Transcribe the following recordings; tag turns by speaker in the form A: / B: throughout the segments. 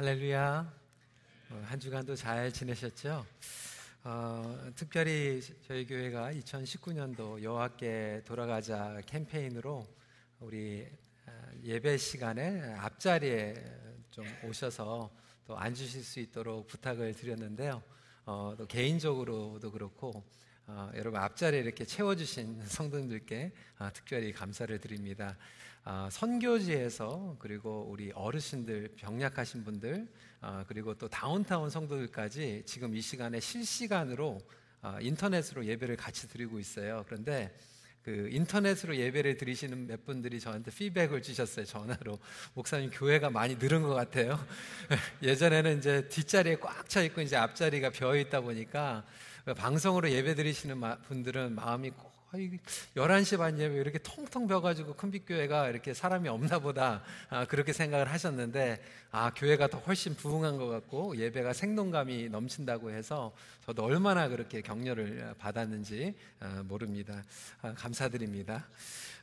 A: 할렐루야. 어, 한 주간도 잘 지내셨죠? 어, 특별히 저희 교회가 2019년도 여호와께 돌아가자 캠페인으로 우리 어, 예배 시간에 앞자리에 좀 오셔서 또 앉으실 수 있도록 부탁을 드렸는데요. 어, 또 개인적으로도 그렇고 어, 여러분 앞자리에 이렇게 채워주신 성도님들께 어, 특별히 감사를 드립니다. 어, 선교지에서 그리고 우리 어르신들 병약하신 분들 어, 그리고 또 다운타운 성도들까지 지금 이 시간에 실시간으로 어, 인터넷으로 예배를 같이 드리고 있어요. 그런데 그 인터넷으로 예배를 드리시는 몇 분들이 저한테 피드백을 주셨어요. 전화로 목사님 교회가 많이 늘은 것 같아요. 예전에는 이제 뒷자리에 꽉 차 있고 이제 앞자리가 비어 있다 보니까 방송으로 예배 드리시는 분들은 마음이 꼭 11시 반 예배 이렇게 통통 벼가지고 큰빛교회가 이렇게 사람이 없나 보다. 아, 그렇게 생각을 하셨는데 아 교회가 더 훨씬 부흥한 것 같고 예배가 생동감이 넘친다고 해서 저도 얼마나 그렇게 격려를 받았는지 아, 모릅니다. 아, 감사드립니다.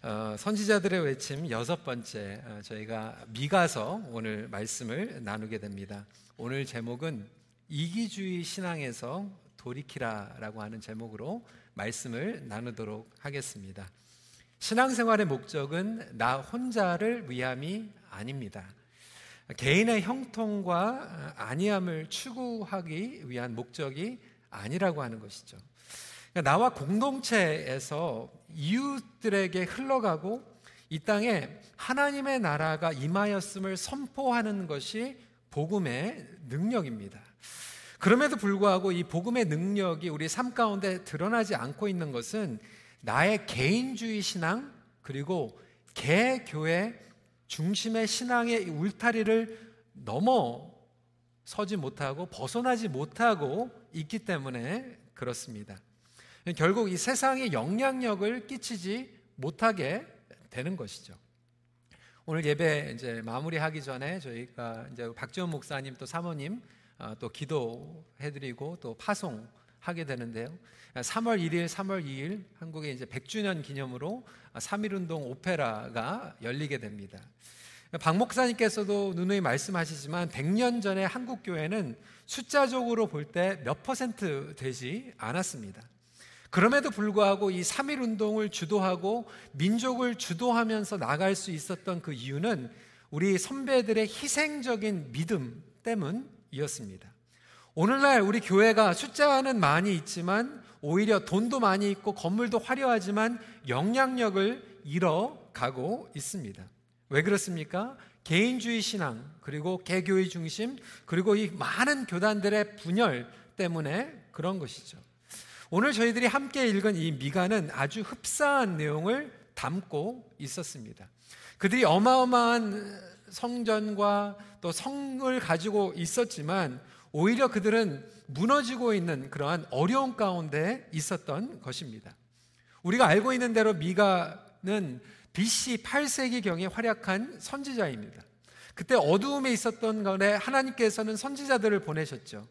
A: 어, 선지자들의 외침 여섯 번째 어, 저희가 미가서 오늘 말씀을 나누게 됩니다. 오늘 제목은 이기주의 신앙에서 돌이키라라고 하는 제목으로 말씀을 나누도록 하겠습니다. 신앙생활의 목적은 나 혼자를 위함이 아닙니다. 개인의 형통과 안위함을 추구하기 위한 목적이 아니라고 하는 것이죠. 그러니까 나와 공동체에서 이웃들에게 흘러가고 이 땅에 하나님의 나라가 임하였음을 선포하는 것이 복음의 능력입니다. 그럼에도 불구하고 이 복음의 능력이 우리 삶 가운데 드러나지 않고 있는 것은 나의 개인주의 신앙 그리고 개교회 중심의 신앙의 울타리를 넘어 서지 못하고 벗어나지 못하고 있기 때문에 그렇습니다. 결국 이 세상에 영향력을 끼치지 못하게 되는 것이죠. 오늘 예배 이제 마무리하기 전에 저희가 이제 박지원 목사님 또 사모님 어, 또 기도해드리고 또 파송 하게 되는데요. 3월 1일, 3월 2일 한국의 이제 100주년 기념으로 3.1운동 오페라가 열리게 됩니다. 박 목사님께서도 누누이 말씀하시지만 100년 전에 한국 교회는 숫자적으로 볼 때 몇 퍼센트 되지 않았습니다. 그럼에도 불구하고 이 3.1 운동을 주도하고 민족을 주도하면서 나갈 수 있었던 그 이유는 우리 선배들의 희생적인 믿음 때문 이었습니다. 오늘날 우리 교회가 숫자는 많이 있지만 오히려 돈도 많이 있고 건물도 화려하지만 영향력을 잃어가고 있습니다. 왜 그렇습니까? 개인주의 신앙, 그리고 개교의 중심, 그리고 이 많은 교단들의 분열 때문에 그런 것이죠. 오늘 저희들이 함께 읽은 이 미가는 아주 흡사한 내용을 담고 있었습니다. 그들이 어마어마한 성전과 또 성을 가지고 있었지만 오히려 그들은 무너지고 있는 그러한 어려운 가운데 있었던 것입니다. 우리가 알고 있는 대로 미가는 BC 8세기경에 활약한 선지자입니다. 그때 어두움에 있었던 것에 하나님께서는 선지자들을 보내셨죠.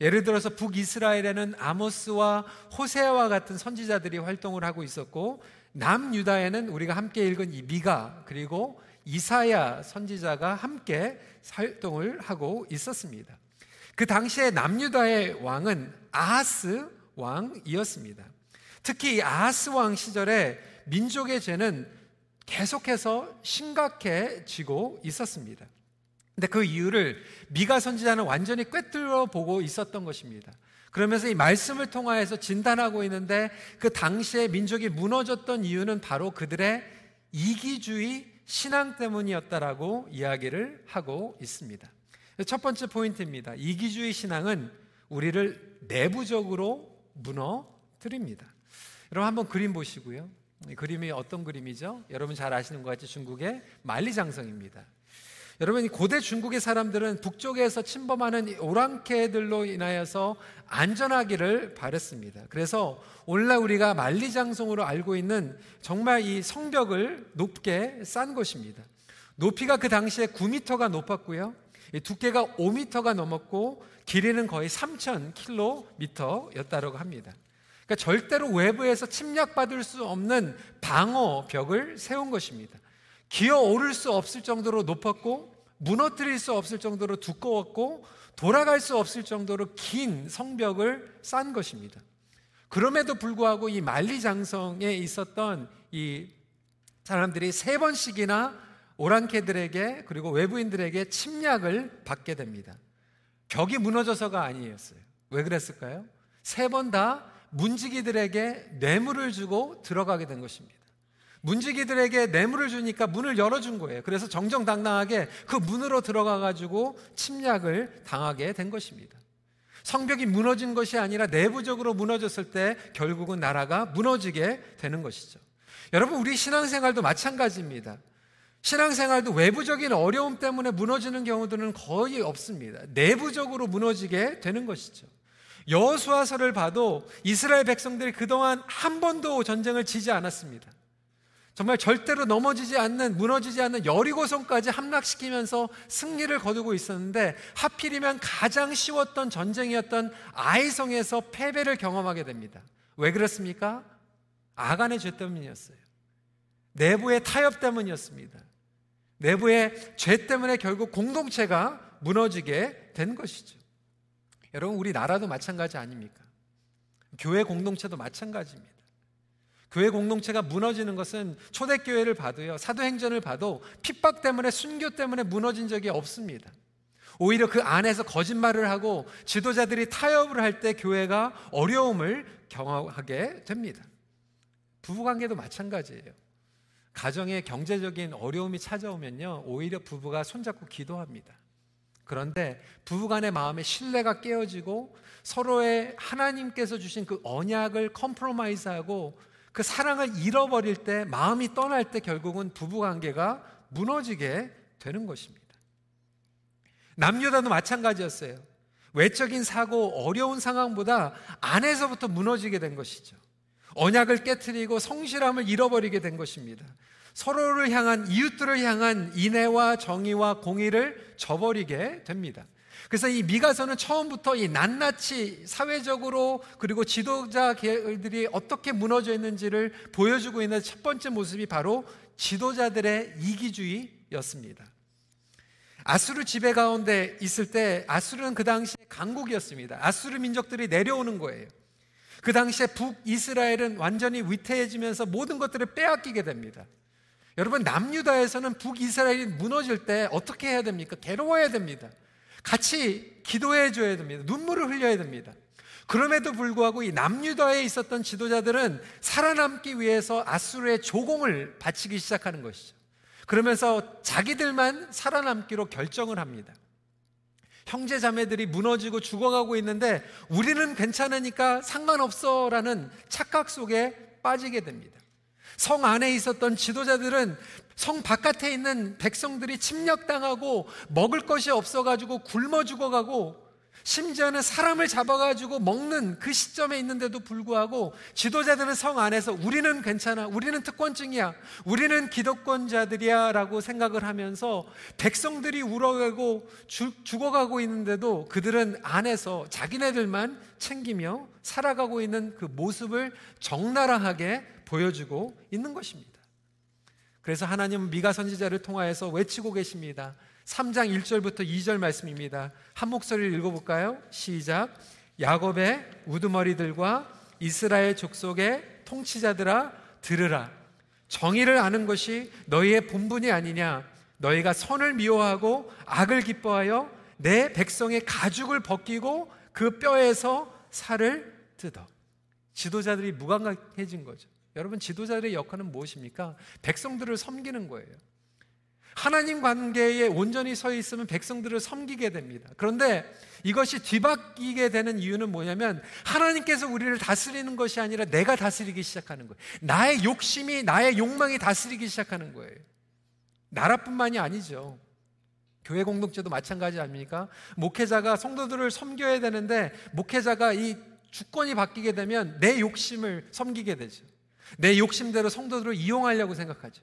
A: 예를 들어서 북이스라엘에는 아모스와 호세와 같은 선지자들이 활동을 하고 있었고 남유다에는 우리가 함께 읽은 이 미가 그리고 이사야 선지자가 함께 활동을 하고 있었습니다. 그 당시에 남유다의 왕은 아하스 왕이었습니다. 특히 아하스 왕 시절에 민족의 죄는 계속해서 심각해지고 있었습니다. 근데 그 이유를 미가 선지자는 완전히 꿰뚫어 보고 있었던 것입니다. 그러면서 이 말씀을 통하여서 진단하고 있는데 그 당시에 민족이 무너졌던 이유는 바로 그들의 이기주의 신앙 때문이었다라고 이야기를 하고 있습니다. 첫 번째 포인트입니다. 이기주의 신앙은 우리를 내부적으로 무너뜨립니다. 여러분 한번 그림 보시고요. 그림이 어떤 그림이죠? 여러분 잘 아시는 것 같이 중국의 만리장성입니다. 여러분 고대 중국의 사람들은 북쪽에서 침범하는 오랑캐들로 인하여서 안전하기를 바랬습니다. 그래서 오늘날 우리가 만리장성으로 알고 있는 정말 이 성벽을 높게 싼 것입니다. 높이가 그 당시에 9m가 높았고요. 두께가 5m가 넘었고 길이는 거의 3,000km였다고 합니다. 그러니까 절대로 외부에서 침략받을 수 없는 방어벽을 세운 것입니다. 기어 오를 수 없을 정도로 높았고 무너뜨릴 수 없을 정도로 두꺼웠고 돌아갈 수 없을 정도로 긴 성벽을 쌓은 것입니다. 그럼에도 불구하고 이 만리장성에 있었던 이 사람들이 세 번씩이나 오랑캐들에게 그리고 외부인들에게 침략을 받게 됩니다. 벽이 무너져서가 아니었어요. 왜 그랬을까요? 세 번 다 문지기들에게 뇌물을 주고 들어가게 된 것입니다. 문지기들에게 뇌물을 주니까 문을 열어준 거예요. 그래서 정정당당하게 그 문으로 들어가 가지고 침략을 당하게 된 것입니다. 성벽이 무너진 것이 아니라 내부적으로 무너졌을 때 결국은 나라가 무너지게 되는 것이죠. 여러분, 우리 신앙생활도 마찬가지입니다. 신앙생활도 외부적인 어려움 때문에 무너지는 경우들은 거의 없습니다. 내부적으로 무너지게 되는 것이죠. 여수아서를 봐도 이스라엘 백성들이 그동안 한 번도 전쟁을 지지 않았습니다. 정말 절대로 넘어지지 않는 무너지지 않는 여리고성까지 함락시키면서 승리를 거두고 있었는데 하필이면 가장 쉬웠던 전쟁이었던 아이성에서 패배를 경험하게 됩니다. 왜 그렇습니까? 아간의 죄 때문이었어요. 내부의 타협 때문이었습니다. 내부의 죄 때문에 결국 공동체가 무너지게 된 것이죠. 여러분, 우리 나라도 마찬가지 아닙니까? 교회 공동체도 마찬가지입니다. 교회 공동체가 무너지는 것은 초대교회를 봐도요, 사도행전을 봐도 핍박 때문에 순교 때문에 무너진 적이 없습니다. 오히려 그 안에서 거짓말을 하고 지도자들이 타협을 할 때 교회가 어려움을 경험하게 됩니다. 부부관계도 마찬가지예요. 가정에 경제적인 어려움이 찾아오면요, 오히려 부부가 손잡고 기도합니다. 그런데 부부간의 마음의 신뢰가 깨어지고 서로의 하나님께서 주신 그 언약을 컴프로마이즈하고 그 사랑을 잃어버릴 때 마음이 떠날 때 결국은 부부 관계가 무너지게 되는 것입니다. 남유다도 마찬가지였어요. 외적인 사고, 어려운 상황보다 안에서부터 무너지게 된 것이죠. 언약을 깨뜨리고 성실함을 잃어버리게 된 것입니다. 서로를 향한 이웃들을 향한 인애와 정의와 공의를 저버리게 됩니다. 그래서 이 미가서는 처음부터 이 낱낱이 사회적으로 그리고 지도자들이 어떻게 무너져 있는지를 보여주고 있는 첫 번째 모습이 바로 지도자들의 이기주의였습니다. 아수르 지배 가운데 있을 때 아수르는 그 당시에 강국이었습니다. 아수르 민족들이 내려오는 거예요. 그 당시에 북이스라엘은 완전히 위태해지면서 모든 것들을 빼앗기게 됩니다. 여러분 남유다에서는 북이스라엘이 무너질 때 어떻게 해야 됩니까? 괴로워야 됩니다. 같이 기도해 줘야 됩니다. 눈물을 흘려야 됩니다. 그럼에도 불구하고 이 남유다에 있었던 지도자들은 살아남기 위해서 아수르의 조공을 바치기 시작하는 것이죠. 그러면서 자기들만 살아남기로 결정을 합니다. 형제 자매들이 무너지고 죽어가고 있는데 우리는 괜찮으니까 상관없어라는 착각 속에 빠지게 됩니다. 성 안에 있었던 지도자들은 성 바깥에 있는 백성들이 침략당하고 먹을 것이 없어가지고 굶어 죽어가고 심지어는 사람을 잡아가지고 먹는 그 시점에 있는데도 불구하고 지도자들은 성 안에서 우리는 괜찮아, 우리는 특권증이야, 우리는 기득권자들이야 라고 생각을 하면서 백성들이 울어가고 죽어가고 있는데도 그들은 안에서 자기네들만 챙기며 살아가고 있는 그 모습을 적나라하게 보여주고 있는 것입니다. 그래서 하나님은 미가 선지자를 통하여서 외치고 계십니다. 3장 1절부터 2절 말씀입니다. 한 목소리를 읽어볼까요? 시작. 야곱의 우두머리들과 이스라엘 족속의 통치자들아 들으라. 정의를 아는 것이 너희의 본분이 아니냐. 너희가 선을 미워하고 악을 기뻐하여 내 백성의 가죽을 벗기고 그 뼈에서 살을 뜯어. 지도자들이 무감각해진 거죠. 여러분 지도자들의 역할은 무엇입니까? 백성들을 섬기는 거예요. 하나님 관계에 온전히 서 있으면 백성들을 섬기게 됩니다. 그런데 이것이 뒤바뀌게 되는 이유는 뭐냐면 하나님께서 우리를 다스리는 것이 아니라 내가 다스리기 시작하는 거예요. 나의 욕심이 나의 욕망이 다스리기 시작하는 거예요. 나라뿐만이 아니죠. 교회 공동체도 마찬가지 아닙니까? 목회자가 성도들을 섬겨야 되는데 목회자가 이 주권이 바뀌게 되면 내 욕심을 섬기게 되죠. 내 욕심대로 성도들을 이용하려고 생각하죠.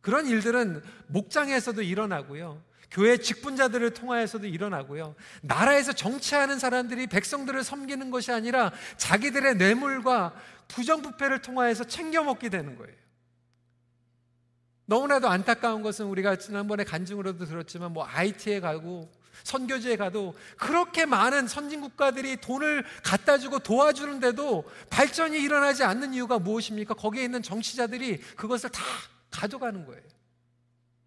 A: 그런 일들은 목장에서도 일어나고요. 교회 직분자들을 통하여서도 일어나고요. 나라에서 정치하는 사람들이 백성들을 섬기는 것이 아니라 자기들의 뇌물과 부정부패를 통하여서 챙겨 먹게 되는 거예요. 너무나도 안타까운 것은 우리가 지난번에 간증으로도 들었지만 뭐 IT에 가고 선교지에 가도 그렇게 많은 선진 국가들이 돈을 갖다 주고 도와주는데도 발전이 일어나지 않는 이유가 무엇입니까? 거기에 있는 정치자들이 그것을 다 가져가는 거예요.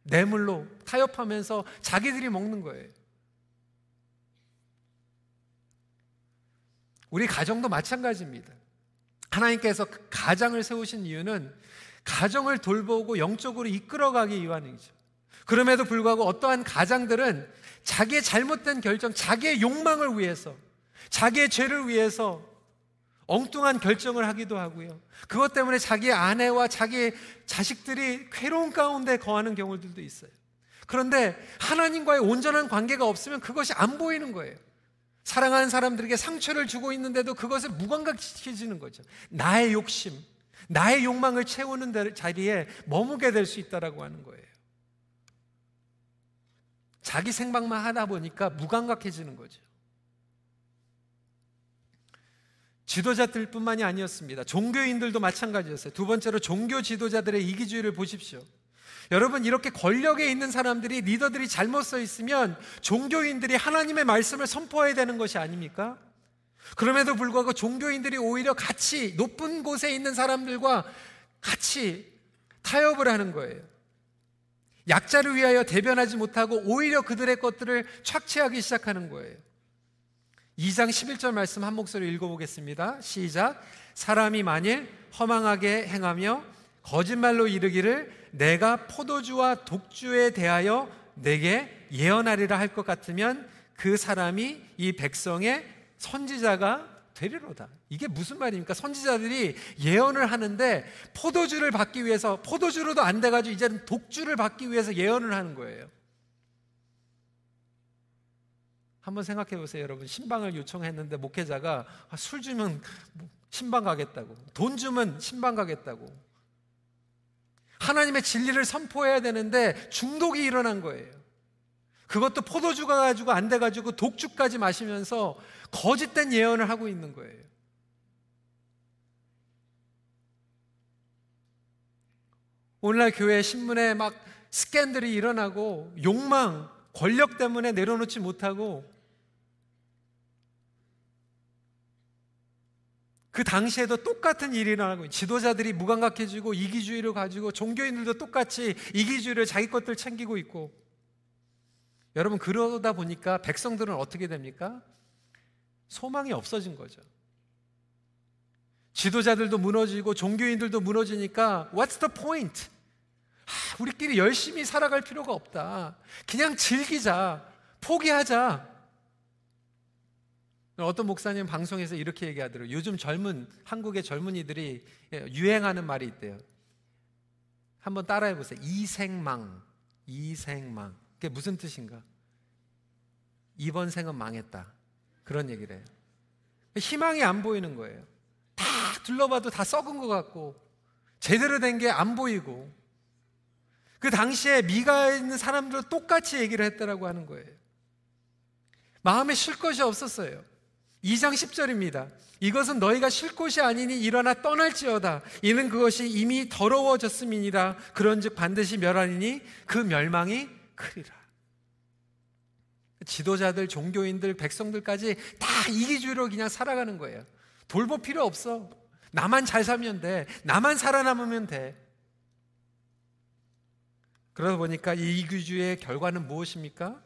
A: 뇌물로 타협하면서 자기들이 먹는 거예요. 우리 가정도 마찬가지입니다. 하나님께서 그 가장을 세우신 이유는 가정을 돌보고 영적으로 이끌어가기 위함이죠. 그럼에도 불구하고 어떠한 가장들은 자기의 잘못된 결정, 자기의 욕망을 위해서, 자기의 죄를 위해서 엉뚱한 결정을 하기도 하고요. 그것 때문에 자기 아내와 자기 자식들이 괴로운 가운데 거하는 경우들도 있어요. 그런데 하나님과의 온전한 관계가 없으면 그것이 안 보이는 거예요. 사랑하는 사람들에게 상처를 주고 있는데도 그것을 무감각시키지는 거죠. 나의 욕심, 나의 욕망을 채우는 자리에 머무게 될 수 있다라고 하는 거예요. 자기 생각만 하다 보니까 무감각해지는 거죠. 지도자들뿐만이 아니었습니다. 종교인들도 마찬가지였어요. 두 번째로 종교 지도자들의 이기주의를 보십시오. 여러분 이렇게 권력에 있는 사람들이 리더들이 잘못 써 있으면 종교인들이 하나님의 말씀을 선포해야 되는 것이 아닙니까? 그럼에도 불구하고 종교인들이 오히려 같이 높은 곳에 있는 사람들과 같이 타협을 하는 거예요. 약자를 위하여 대변하지 못하고 오히려 그들의 것들을 착취하기 시작하는 거예요. 2장 11절 말씀 한 목소리 읽어보겠습니다. 시작. 사람이 만일 허망하게 행하며 거짓말로 이르기를 내가 포도주와 독주에 대하여 내게 예언하리라 할 것 같으면 그 사람이 이 백성의 선지자가 되리로다. 이게 무슨 말입니까? 선지자들이 예언을 하는데 포도주를 받기 위해서 포도주로도 안 돼가지고 이제는 독주를 받기 위해서 예언을 하는 거예요. 한번 생각해 보세요, 여러분. 신방을 요청했는데 목회자가 아, 술 주면 신방 가겠다고, 돈 주면 신방 가겠다고. 하나님의 진리를 선포해야 되는데 중독이 일어난 거예요. 그것도 포도주가 가지고 안 돼가지고 독주까지 마시면서 거짓된 예언을 하고 있는 거예요. 오늘날 교회 신문에 막 스캔들이 일어나고 욕망, 권력 때문에 내려놓지 못하고 그 당시에도 똑같은 일이 일어나고 지도자들이 무감각해지고 이기주의를 가지고 종교인들도 똑같이 이기주의를 자기 것들 챙기고 있고 여러분 그러다 보니까 백성들은 어떻게 됩니까? 소망이 없어진 거죠. 지도자들도 무너지고 종교인들도 무너지니까 what's the point? 하, 우리끼리 열심히 살아갈 필요가 없다. 그냥 즐기자. 포기하자. 어떤 목사님 방송에서 이렇게 얘기하더라고요. 요즘 젊은 한국의 젊은이들이 유행하는 말이 있대요. 한번 따라해 보세요. 이생망. 이생망. 그게 무슨 뜻인가? 이번 생은 망했다. 그런 얘기를 해요. 희망이 안 보이는 거예요. 다 둘러봐도 다 썩은 것 같고, 제대로 된 게 안 보이고, 그 당시에 미가 있는 사람들도 똑같이 얘기를 했다라고 하는 거예요. 마음에 쉴 것이 없었어요. 2장 10절입니다. 이것은 너희가 쉴 곳이 아니니 일어나 떠날지어다. 이는 그것이 이미 더러워졌음이니라. 그런즉 반드시 멸하리니 그 멸망이 크리라. 지도자들, 종교인들, 백성들까지 다 이기주의로 그냥 살아가는 거예요. 돌볼 필요 없어. 나만 잘 살면 돼. 나만 살아남으면 돼. 그러다 보니까 이 이기주의의 결과는 무엇입니까?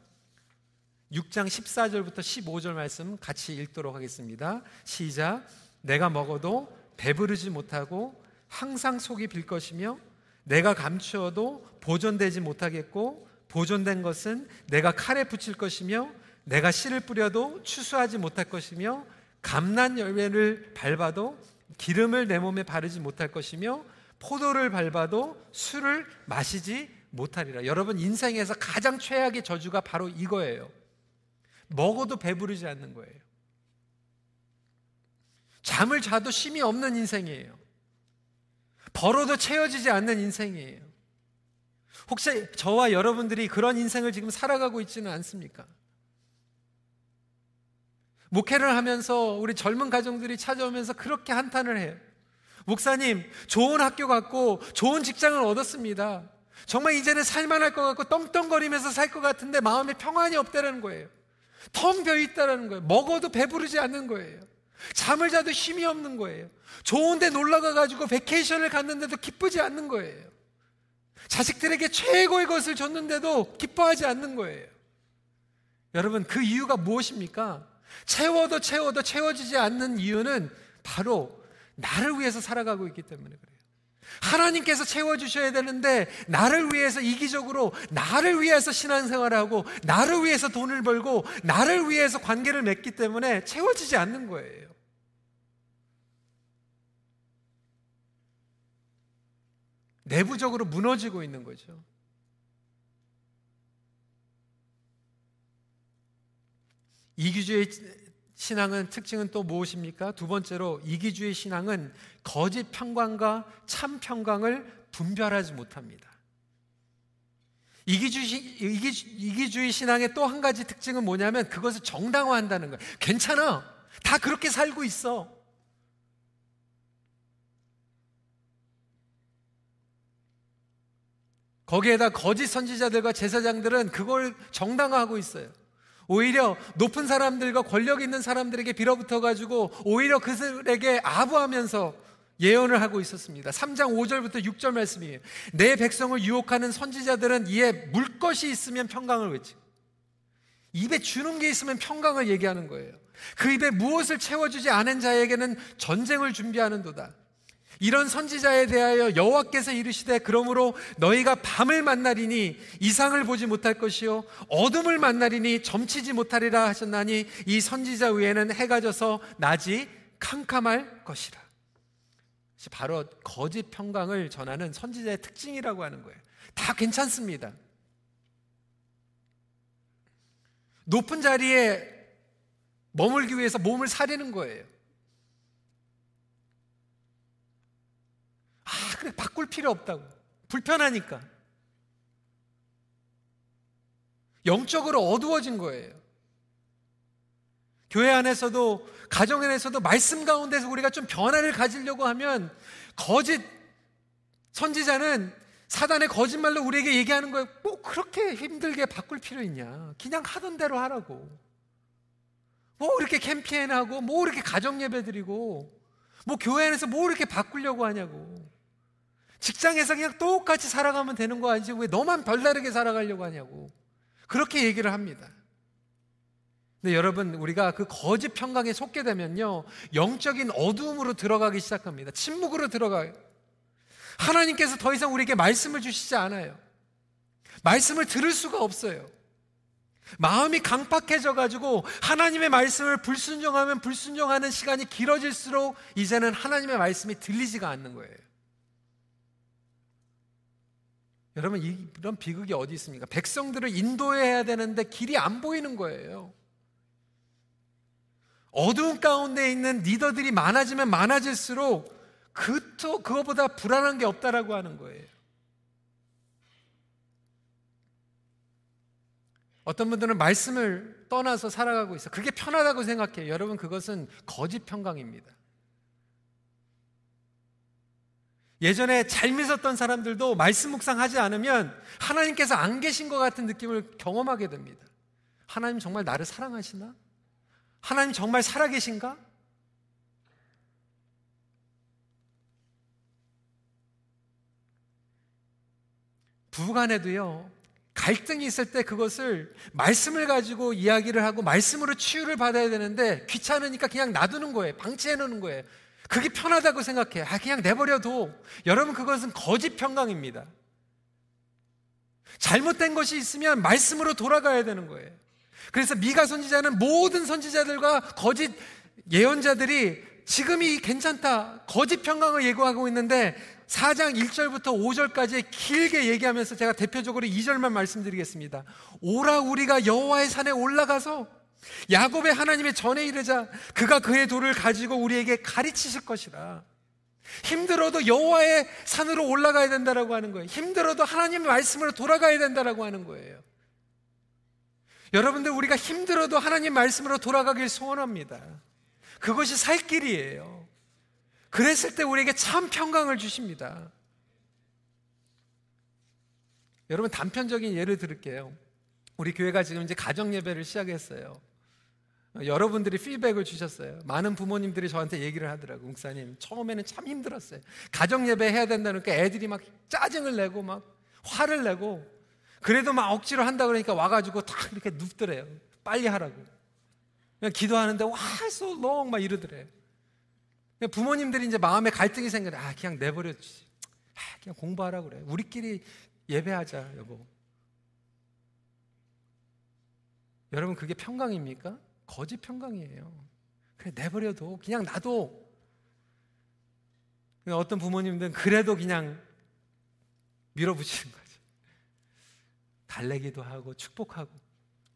A: 6장 14절부터 15절 말씀 같이 읽도록 하겠습니다. 시작. 내가 먹어도 배부르지 못하고 항상 속이 빌 것이며 내가 감추어도 보존되지 못하겠고 보존된 것은 내가 칼에 붙일 것이며 내가 씨를 뿌려도 추수하지 못할 것이며 감난 열매를 밟아도 기름을 내 몸에 바르지 못할 것이며 포도를 밟아도 술을 마시지 못하리라. 여러분 인생에서 가장 최악의 저주가 바로 이거예요. 먹어도 배부르지 않는 거예요. 잠을 자도 쉼이 없는 인생이에요. 벌어도 채워지지 않는 인생이에요. 혹시 저와 여러분들이 그런 인생을 지금 살아가고 있지는 않습니까? 목회를 하면서 우리 젊은 가정들이 찾아오면서 그렇게 한탄을 해요. 목사님, 좋은 학교 갔고 좋은 직장을 얻었습니다. 정말 이제는 살만할 것 같고 떵떵거리면서 살 것 같은데 마음에 평안이 없다라는 거예요. 텅 비어 있다라는 거예요. 먹어도 배부르지 않는 거예요. 잠을 자도 힘이 없는 거예요. 좋은데 놀러 가가지고 베케이션을 갔는데도 기쁘지 않는 거예요. 자식들에게 최고의 것을 줬는데도 기뻐하지 않는 거예요. 여러분, 그 이유가 무엇입니까? 채워도 채워도 채워지지 않는 이유는 바로 나를 위해서 살아가고 있기 때문에 그래요. 하나님께서 채워주셔야 되는데, 나를 위해서 이기적으로, 나를 위해서 신앙생활을 하고, 나를 위해서 돈을 벌고, 나를 위해서 관계를 맺기 때문에 채워지지 않는 거예요. 내부적으로 무너지고 있는 거죠. 이기주의 신앙은 특징은 또 무엇입니까? 두 번째로 이기주의 신앙은 거짓 평강과 참 평강을 분별하지 못합니다. 이기주의, 이기, 이기주의 신앙의 또 한 가지 특징은 뭐냐면 그것을 정당화한다는 거예요. 괜찮아. 다 그렇게 살고 있어. 거기에다 거짓 선지자들과 제사장들은 그걸 정당화하고 있어요. 오히려 높은 사람들과 권력 있는 사람들에게 빌어붙어 가지고 오히려 그들에게 아부하면서 예언을 하고 있었습니다. 3장 5절부터 6절 말씀이에요. 내 백성을 유혹하는 선지자들은 이에 물 것이 있으면 평강을 외치. 입에 주는 게 있으면 평강을 얘기하는 거예요. 그 입에 무엇을 채워주지 않은 자에게는 전쟁을 준비하는도다. 이런 선지자에 대하여 여호와께서 이르시되 그러므로 너희가 밤을 만나리니 이상을 보지 못할 것이요 어둠을 만나리니 점치지 못하리라 하셨나니 이 선지자 위에는 해가 져서 낮이 캄캄할 것이라. 바로 거짓 평강을 전하는 선지자의 특징이라고 하는 거예요. 다 괜찮습니다. 높은 자리에 머물기 위해서 몸을 사리는 거예요. 아, 그래, 바꿀 필요 없다고. 불편하니까. 영적으로 어두워진 거예요. 교회 안에서도, 가정 안에서도 말씀 가운데서 우리가 좀 변화를 가지려고 하면 거짓 선지자는 사단의 거짓말로 우리에게 얘기하는 거예요. 뭐 그렇게 힘들게 바꿀 필요 있냐. 그냥 하던 대로 하라고. 뭐 이렇게 캠페인하고, 뭐 이렇게 가정 예배 드리고, 뭐 교회 안에서 뭐 이렇게 바꾸려고 하냐고. 직장에서 그냥 똑같이 살아가면 되는 거 아니지 왜 너만 별다르게 살아가려고 하냐고 그렇게 얘기를 합니다. 근데 여러분 우리가 그 거짓 평강에 속게 되면요 영적인 어두움으로 들어가기 시작합니다. 침묵으로 들어가요. 하나님께서 더 이상 우리에게 말씀을 주시지 않아요. 말씀을 들을 수가 없어요. 마음이 강팍해져 가지고 하나님의 말씀을 불순종하면 불순종하는 시간이 길어질수록 이제는 하나님의 말씀이 들리지가 않는 거예요. 여러분 이런 비극이 어디 있습니까? 백성들을 인도해야 되는데 길이 안 보이는 거예요. 어두운 가운데 있는 리더들이 많아지면 많아질수록 그또 그거보다 불안한 게 없다라고 하는 거예요. 어떤 분들은 말씀을 떠나서 살아가고 있어. 그게 편하다고 생각해요. 여러분 그것은 거짓 평강입니다. 예전에 잘 믿었던 사람들도 말씀 묵상하지 않으면 하나님께서 안 계신 것 같은 느낌을 경험하게 됩니다. 하나님 정말 나를 사랑하시나? 하나님 정말 살아계신가? 부부간에도요, 갈등이 있을 때 그것을 말씀을 가지고 이야기를 하고 말씀으로 치유를 받아야 되는데 귀찮으니까 그냥 놔두는 거예요. 방치해 놓는 거예요. 그게 편하다고 생각해. 아, 그냥 내버려둬. 여러분, 그것은 거짓 평강입니다. 잘못된 것이 있으면 말씀으로 돌아가야 되는 거예요. 그래서 미가 선지자는 모든 선지자들과 거짓 예언자들이 지금이 괜찮다. 거짓 평강을 예고하고 있는데 4장 1절부터 5절까지 길게 얘기하면서 제가 대표적으로 2절만 말씀드리겠습니다. 오라 우리가 여호와의 산에 올라가서 야곱의 하나님의 전에 이르자 그가 그의 돌을 가지고 우리에게 가르치실 것이라. 힘들어도 여호와의 산으로 올라가야 된다라고 하는 거예요. 힘들어도 하나님의 말씀으로 돌아가야 된다라고 하는 거예요. 여러분들 우리가 힘들어도 하나님 말씀으로 돌아가길 소원합니다. 그것이 살 길이에요. 그랬을 때 우리에게 참 평강을 주십니다. 여러분 단편적인 예를 들을게요. 우리 교회가 지금 이제 가정 예배를 시작했어요. 여러분들이 피드백을 주셨어요. 많은 부모님들이 저한테 얘기를 하더라고요. 목사님, 처음에는 참 힘들었어요. 가정 예배 해야 된다니까 애들이 막 짜증을 내고 막 화를 내고 그래도 막 억지로 한다 그러니까 와가지고 다 이렇게 눕더래요. 빨리 하라고. 그냥 기도하는데 와, so long 막 이러더래요. 부모님들이 이제 마음에 갈등이 생겨요. 아, 그냥 내버려주지. 아, 그냥 공부하라 그래. 우리끼리 예배하자, 여보. 여러분, 그게 평강입니까? 거짓 평강이에요. 그래, 내버려도, 그냥 놔도. 어떤 부모님들은 그래도 그냥 밀어붙이는 거죠. 달래기도 하고 축복하고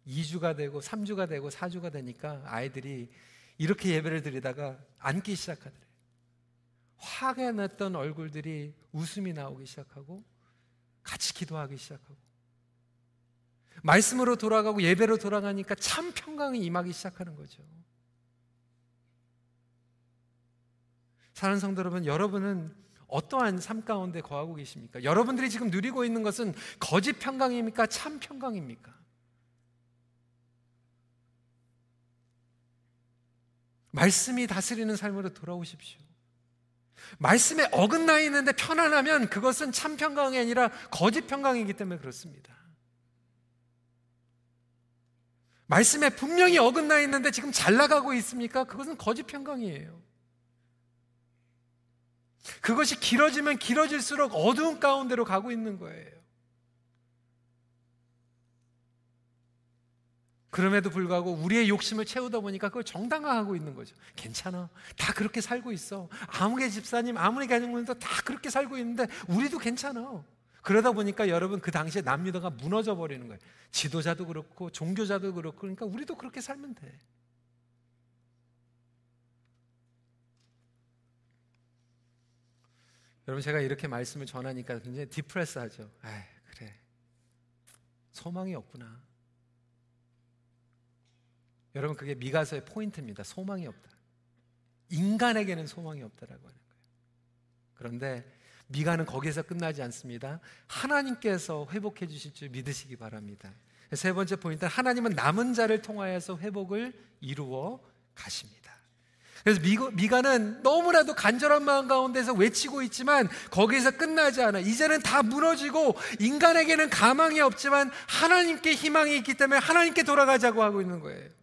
A: 2주가 되고 3주가 되고 4주가 되니까 아이들이 이렇게 예배를 드리다가 앉기 시작하더래요. 화가 났던 얼굴들이 웃음이 나오기 시작하고 같이 기도하기 시작하고 말씀으로 돌아가고 예배로 돌아가니까 참 평강이 임하기 시작하는 거죠. 사는 성도 여러분, 여러분은 어떠한 삶 가운데 거하고 계십니까? 여러분들이 지금 누리고 있는 것은 거짓 평강입니까? 참 평강입니까? 말씀이 다스리는 삶으로 돌아오십시오. 말씀에 어긋나 있는데 편안하면 그것은 참 평강이 아니라 거짓 평강이기 때문에 그렇습니다. 말씀에 분명히 어긋나 있는데 지금 잘 나가고 있습니까? 그것은 거짓 평강이에요. 그것이 길어지면 길어질수록 어두운 가운데로 가고 있는 거예요. 그럼에도 불구하고 우리의 욕심을 채우다 보니까 그걸 정당화하고 있는 거죠. 괜찮아. 다 그렇게 살고 있어. 아무개 집사님, 아무리 가정님도 다 그렇게 살고 있는데 우리도 괜찮아. 그러다 보니까 여러분 그 당시에 남유다가 무너져 버리는 거예요. 지도자도 그렇고 종교자도 그렇고 그러니까 우리도 그렇게 살면 돼. 여러분 제가 이렇게 말씀을 전하니까 굉장히 디프레스하죠. 아, 그래. 소망이 없구나. 여러분 그게 미가서의 포인트입니다. 소망이 없다. 인간에게는 소망이 없다라고 하는 거예요. 그런데 미가는 거기서 끝나지 않습니다. 하나님께서 회복해 주실 줄 믿으시기 바랍니다. 세 번째 포인트는 하나님은 남은 자를 통하여서 회복을 이루어 가십니다. 그래서 미가 는 너무나도 간절한 마음 가운데서 외치고 있지만 거기서 끝나지 않아. 이제는 다 무너지고 인간에게는 가망이 없지만 하나님께 희망이 있기 때문에 하나님께 돌아가자고 하고 있는 거예요.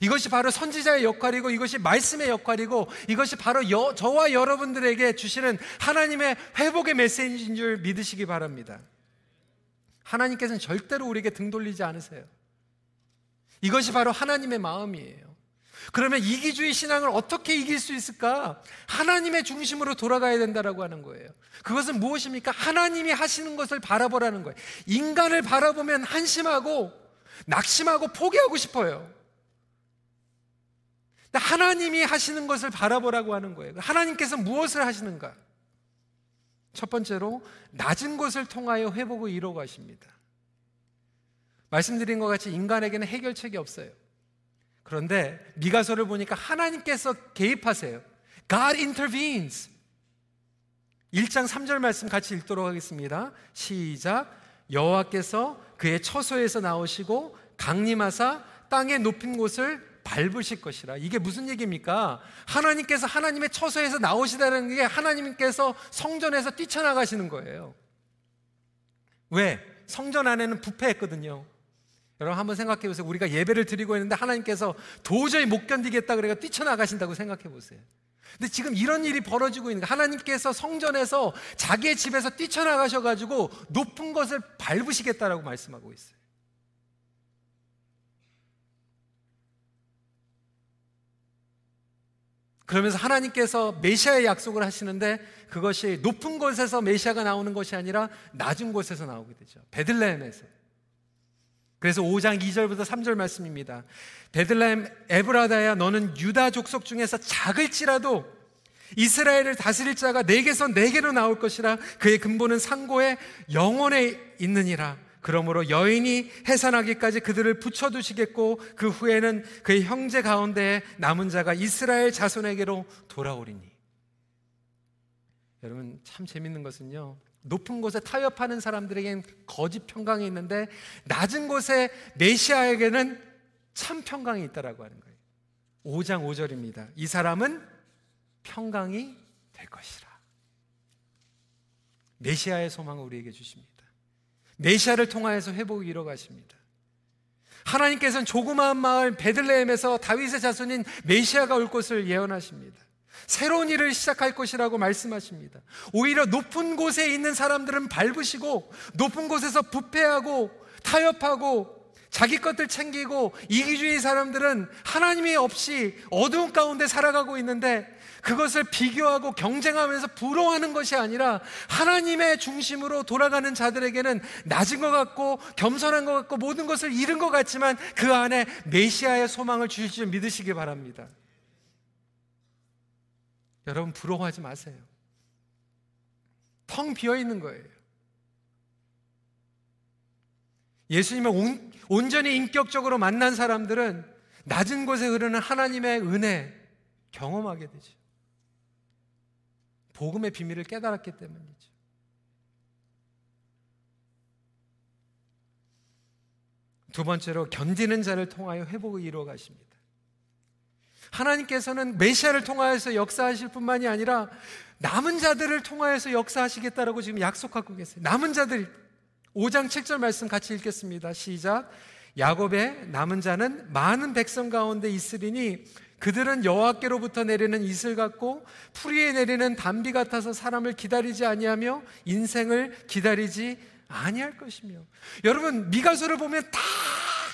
A: 이것이 바로 선지자의 역할이고 이것이 말씀의 역할이고 이것이 바로 여, 저와 여러분들에게 주시는 하나님의 회복의 메시지인 줄 믿으시기 바랍니다. 하나님께서는 절대로 우리에게 등 돌리지 않으세요. 이것이 바로 하나님의 마음이에요. 그러면 이기주의 신앙을 어떻게 이길 수 있을까? 하나님의 중심으로 돌아가야 된다라고 하는 거예요. 그것은 무엇입니까? 하나님이 하시는 것을 바라보라는 거예요. 인간을 바라보면 한심하고 낙심하고 포기하고 싶어요. 하나님이 하시는 것을 바라보라고 하는 거예요. 하나님께서 무엇을 하시는가? 첫 번째로 낮은 것을 통하여 회복을 이루어 가십니다. 말씀드린 것 같이 인간에게는 해결책이 없어요. 그런데 미가서를 보니까 하나님께서 개입하세요. God intervenes. 1장 3절 말씀 같이 읽도록 하겠습니다. 시작. 여호와께서 그의 처소에서 나오시고 강림하사 땅의 높은 곳을 밟으실 것이라. 이게 무슨 얘기입니까? 하나님께서 하나님의 처소에서 나오시다는 게 하나님께서 성전에서 뛰쳐나가시는 거예요. 왜? 성전 안에는 부패했거든요. 여러분 한번 생각해 보세요. 우리가 예배를 드리고 있는데 하나님께서 도저히 못 견디겠다 그래가 뛰쳐나가신다고 생각해 보세요. 근데 지금 이런 일이 벌어지고 있는 거 하나님께서 성전에서 자기의 집에서 뛰쳐나가셔 가지고 높은 것을 밟으시겠다라고 말씀하고 있어요. 그러면서 하나님께서 메시아의 약속을 하시는데 그것이 높은 곳에서 메시아가 나오는 것이 아니라 낮은 곳에서 나오게 되죠. 베들레헴에서. 그래서 5장 2절부터 3절 말씀입니다. 베들레헴 에브라다야 너는 유다 족속 중에서 작을지라도 이스라엘을 다스릴 자가 내게서 내게로 나올 것이라 그의 근본은 상고에 영원에 있느니라. 그러므로 여인이 해산하기까지 그들을 붙여두시겠고 그 후에는 그의 형제 가운데 남은 자가 이스라엘 자손에게로 돌아오리니. 여러분 참 재밌는 것은요. 높은 곳에 타협하는 사람들에겐 거짓 평강이 있는데 낮은 곳에 메시아에게는 참 평강이 있다라고 하는 거예요. 5장 5절입니다. 이 사람은 평강이 될 것이라. 메시아의 소망을 우리에게 주십니다. 메시아를 통하여서 회복이 이뤄가십니다. 하나님께서는 조그마한 마을 베들레헴에서 다윗의 자손인 메시아가 올 것을 예언하십니다. 새로운 일을 시작할 것이라고 말씀하십니다. 오히려 높은 곳에 있는 사람들은 밟으시고 높은 곳에서 부패하고 타협하고 자기 것들 챙기고 이기주의 사람들은 하나님이 없이 어두운 가운데 살아가고 있는데 그것을 비교하고 경쟁하면서 부러워하는 것이 아니라 하나님의 중심으로 돌아가는 자들에게는 낮은 것 같고 겸손한 것 같고 모든 것을 잃은 것 같지만 그 안에 메시아의 소망을 주실 줄 믿으시기 바랍니다. 여러분 부러워하지 마세요. 텅 비어 있는 거예요. 예수님을 온, 온전히 인격적으로 만난 사람들은 낮은 곳에 흐르는 하나님의 은혜 경험하게 되죠. 복음의 비밀을 깨달았기 때문이죠. 두 번째로 견디는 자를 통하여 회복을 이루어 가십니다. 하나님께서는 메시아를 통하여서 역사하실 뿐만이 아니라 남은 자들을 통하여서 역사하시겠다라고 지금 약속하고 계세요. 남은 자들 5장 7절 말씀 같이 읽겠습니다. 시작. 야곱의 남은 자는 많은 백성 가운데 있으리니 그들은 여호와께로부터 내리는 이슬 같고 풀이에 내리는 단비 같아서 사람을 기다리지 아니하며 인생을 기다리지 아니할 것이며 여러분 미가서를 보면 다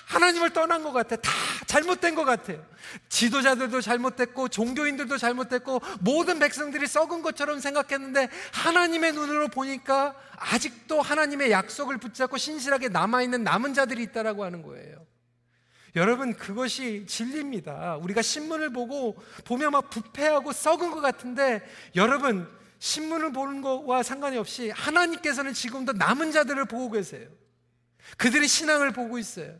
A: 하나님을 떠난 것 같아. 다 잘못된 것 같아요. 지도자들도 잘못됐고, 종교인들도 잘못됐고, 모든 백성들이 썩은 것처럼 생각했는데, 하나님의 눈으로 보니까 아직도 하나님의 약속을 붙잡고 신실하게 남아있는 남은 자들이 있다라고 하는 거예요. 여러분, 그것이 진리입니다. 우리가 신문을 보고, 보면 막 부패하고 썩은 것 같은데, 여러분, 신문을 보는 것과 상관이 없이 하나님께서는 지금도 남은 자들을 보고 계세요. 그들의 신앙을 보고 있어요.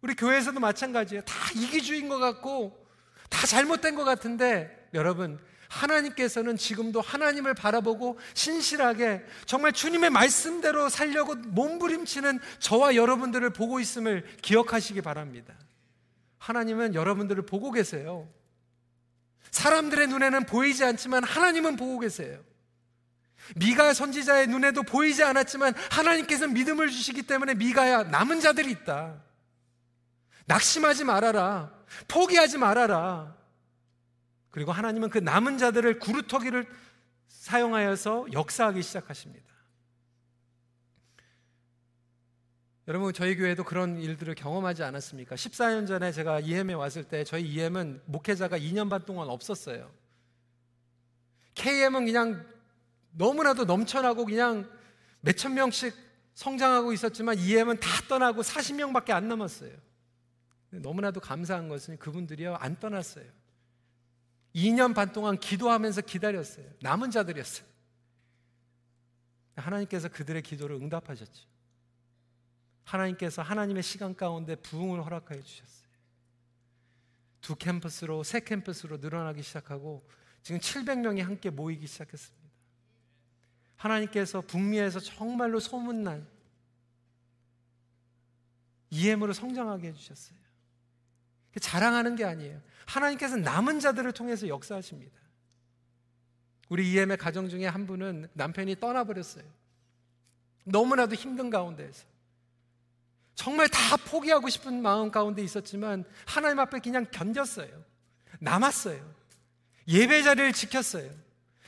A: 우리 교회에서도 마찬가지예요. 다 이기주의인 것 같고 다 잘못된 것 같은데 여러분 하나님께서는 지금도 하나님을 바라보고 신실하게 정말 주님의 말씀대로 살려고 몸부림치는 저와 여러분들을 보고 있음을 기억하시기 바랍니다. 하나님은 여러분들을 보고 계세요. 사람들의 눈에는 보이지 않지만 하나님은 보고 계세요. 미가 선지자의 눈에도 보이지 않았지만 하나님께서 믿음을 주시기 때문에 미가야 남은 자들이 있다. 낙심하지 말아라. 포기하지 말아라. 그리고 하나님은 그 남은 자들을 구루터기를 사용하여서 역사하기 시작하십니다. 여러분, 저희 교회도 그런 일들을 경험하지 않았습니까? 14년 전에 제가 EM에 왔을 때 저희 EM은 목회자가 2년 반 동안 없었어요. KM은 그냥 너무나도 넘쳐나고 그냥 몇천 명씩 성장하고 있었지만 EM은 다 떠나고 40명밖에 안 남았어요. 너무나도 감사한 것은 그분들이요 안 떠났어요. 2년 반 동안 기도하면서 기다렸어요. 남은 자들이었어요. 하나님께서 그들의 기도를 응답하셨죠. 하나님께서 하나님의 시간 가운데 부흥을 허락하여 주셨어요. 두 캠퍼스로 세 캠퍼스로 늘어나기 시작하고 지금 700명이 함께 모이기 시작했습니다. 하나님께서 북미에서 정말로 소문난 EM으로 성장하게 해주셨어요. 자랑하는 게 아니에요. 하나님께서 남은 자들을 통해서 역사하십니다. 우리 EM의 가정 중에 한 분은 남편이 떠나버렸어요. 너무나도 힘든 가운데에서. 정말 다 포기하고 싶은 마음 가운데 있었지만 하나님 앞에 그냥 견뎠어요. 남았어요. 예배 자리를 지켰어요.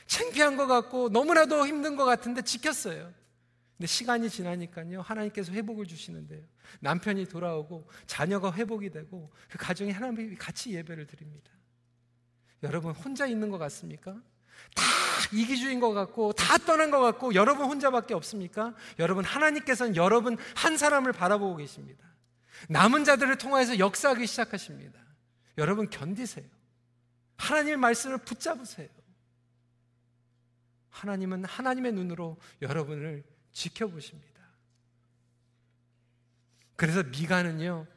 A: 창피한 것 같고 너무나도 힘든 것 같은데 지켰어요. 근데 시간이 지나니까요, 하나님께서 회복을 주시는데요. 남편이 돌아오고 자녀가 회복이 되고 그 가정에 하나님이 같이 예배를 드립니다. 여러분 혼자 있는 것 같습니까? 다 이기주의인 것 같고 다 떠난 것 같고 여러분 혼자밖에 없습니까? 여러분 하나님께서는 여러분 한 사람을 바라보고 계십니다. 남은 자들을 통하여서 역사하기 시작하십니다. 여러분 견디세요. 하나님의 말씀을 붙잡으세요. 하나님은 하나님의 눈으로 여러분을 지켜보십니다. 그래서 미가는요,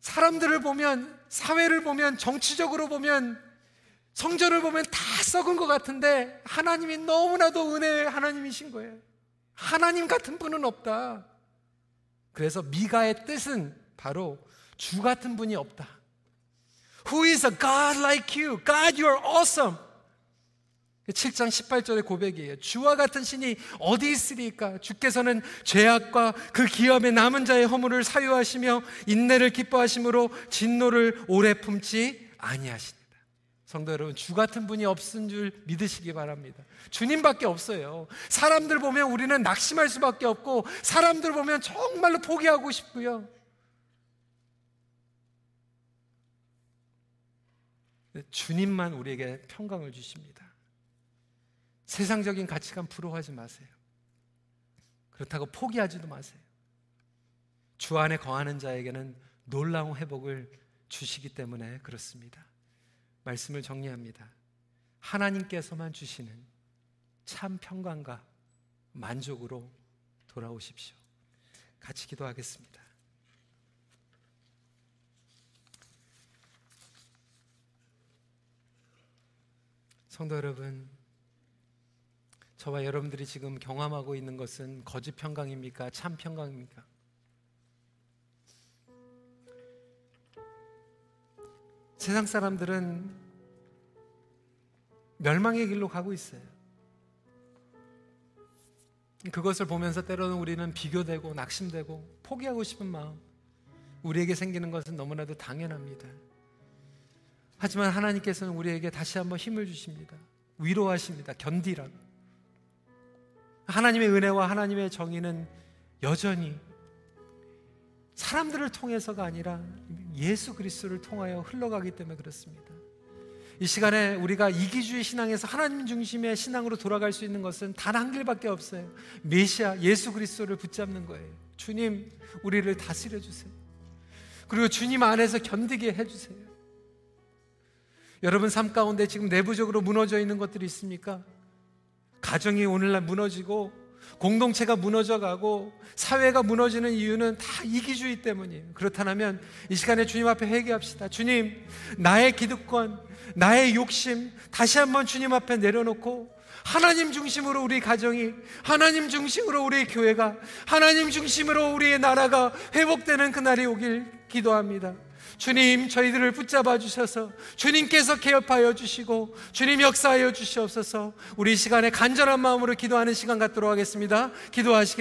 A: 사람들을 보면, 사회를 보면, 정치적으로 보면 성전을 보면 다 썩은 것 같은데 하나님이 너무나도 은혜의 하나님이신 거예요. 하나님 같은 분은 없다. 그래서 미가의 뜻은 바로 주 같은 분이 없다. Who is a God like you? God, you are awesome. 7장 18절의 고백이에요. 주와 같은 신이 어디 있으리까? 주께서는 죄악과 그 기업의 남은 자의 허물을 사유하시며 인내를 기뻐하심으로 진노를 오래 품지 아니하십니다. 성도 여러분, 주 같은 분이 없은 줄 믿으시기 바랍니다. 주님밖에 없어요. 사람들 보면 우리는 낙심할 수밖에 없고 사람들 보면 정말로 포기하고 싶고요. 주님만 우리에게 평강을 주십니다. 세상적인 가치관 부러워하지 마세요. 그렇다고 포기하지도 마세요. 주 안에 거하는 자에게는 놀라운 회복을 주시기 때문에 그렇습니다. 말씀을 정리합니다. 하나님께서만 주시는 참 평강과 만족으로 돌아오십시오. 같이 기도하겠습니다. 성도 여러분, 저와 여러분들이 지금 경험하고 있는 것은 거짓 평강입니까? 참 평강입니까? 세상 사람들은 멸망의 길로 가고 있어요. 그것을 보면서 때로는 우리는 비교되고 낙심되고 포기하고 싶은 마음, 우리에게 생기는 것은 너무나도 당연합니다. 하지만 하나님께서는 우리에게 다시 한번 힘을 주십니다. 위로하십니다. 견디라고. 하나님의 은혜와 하나님의 정의는 여전히 사람들을 통해서가 아니라 예수 그리스도를 통하여 흘러가기 때문에 그렇습니다. 이 시간에 우리가 이기주의 신앙에서 하나님 중심의 신앙으로 돌아갈 수 있는 것은 단 한 길밖에 없어요. 메시아 예수 그리스도를 붙잡는 거예요. 주님, 우리를 다스려 주세요. 그리고 주님 안에서 견디게 해 주세요. 여러분 삶 가운데 지금 내부적으로 무너져 있는 것들이 있습니까? 가정이 오늘날 무너지고 공동체가 무너져 가고 사회가 무너지는 이유는 다 이기주의 때문이에요. 그렇다면 이 시간에 주님 앞에 회개합시다. 주님, 나의 기득권, 나의 욕심 다시 한번 주님 앞에 내려놓고 하나님 중심으로 우리 가정이, 하나님 중심으로 우리 교회가, 하나님 중심으로 우리의 나라가 회복되는 그날이 오길 기도합니다. 주님 저희들을 붙잡아 주셔서 주님께서 개업하여 주시고 주님 역사하여 주시옵소서 우리 시간에 간절한 마음으로 기도하는 시간 갖도록 하겠습니다. 기도하시겠습니다.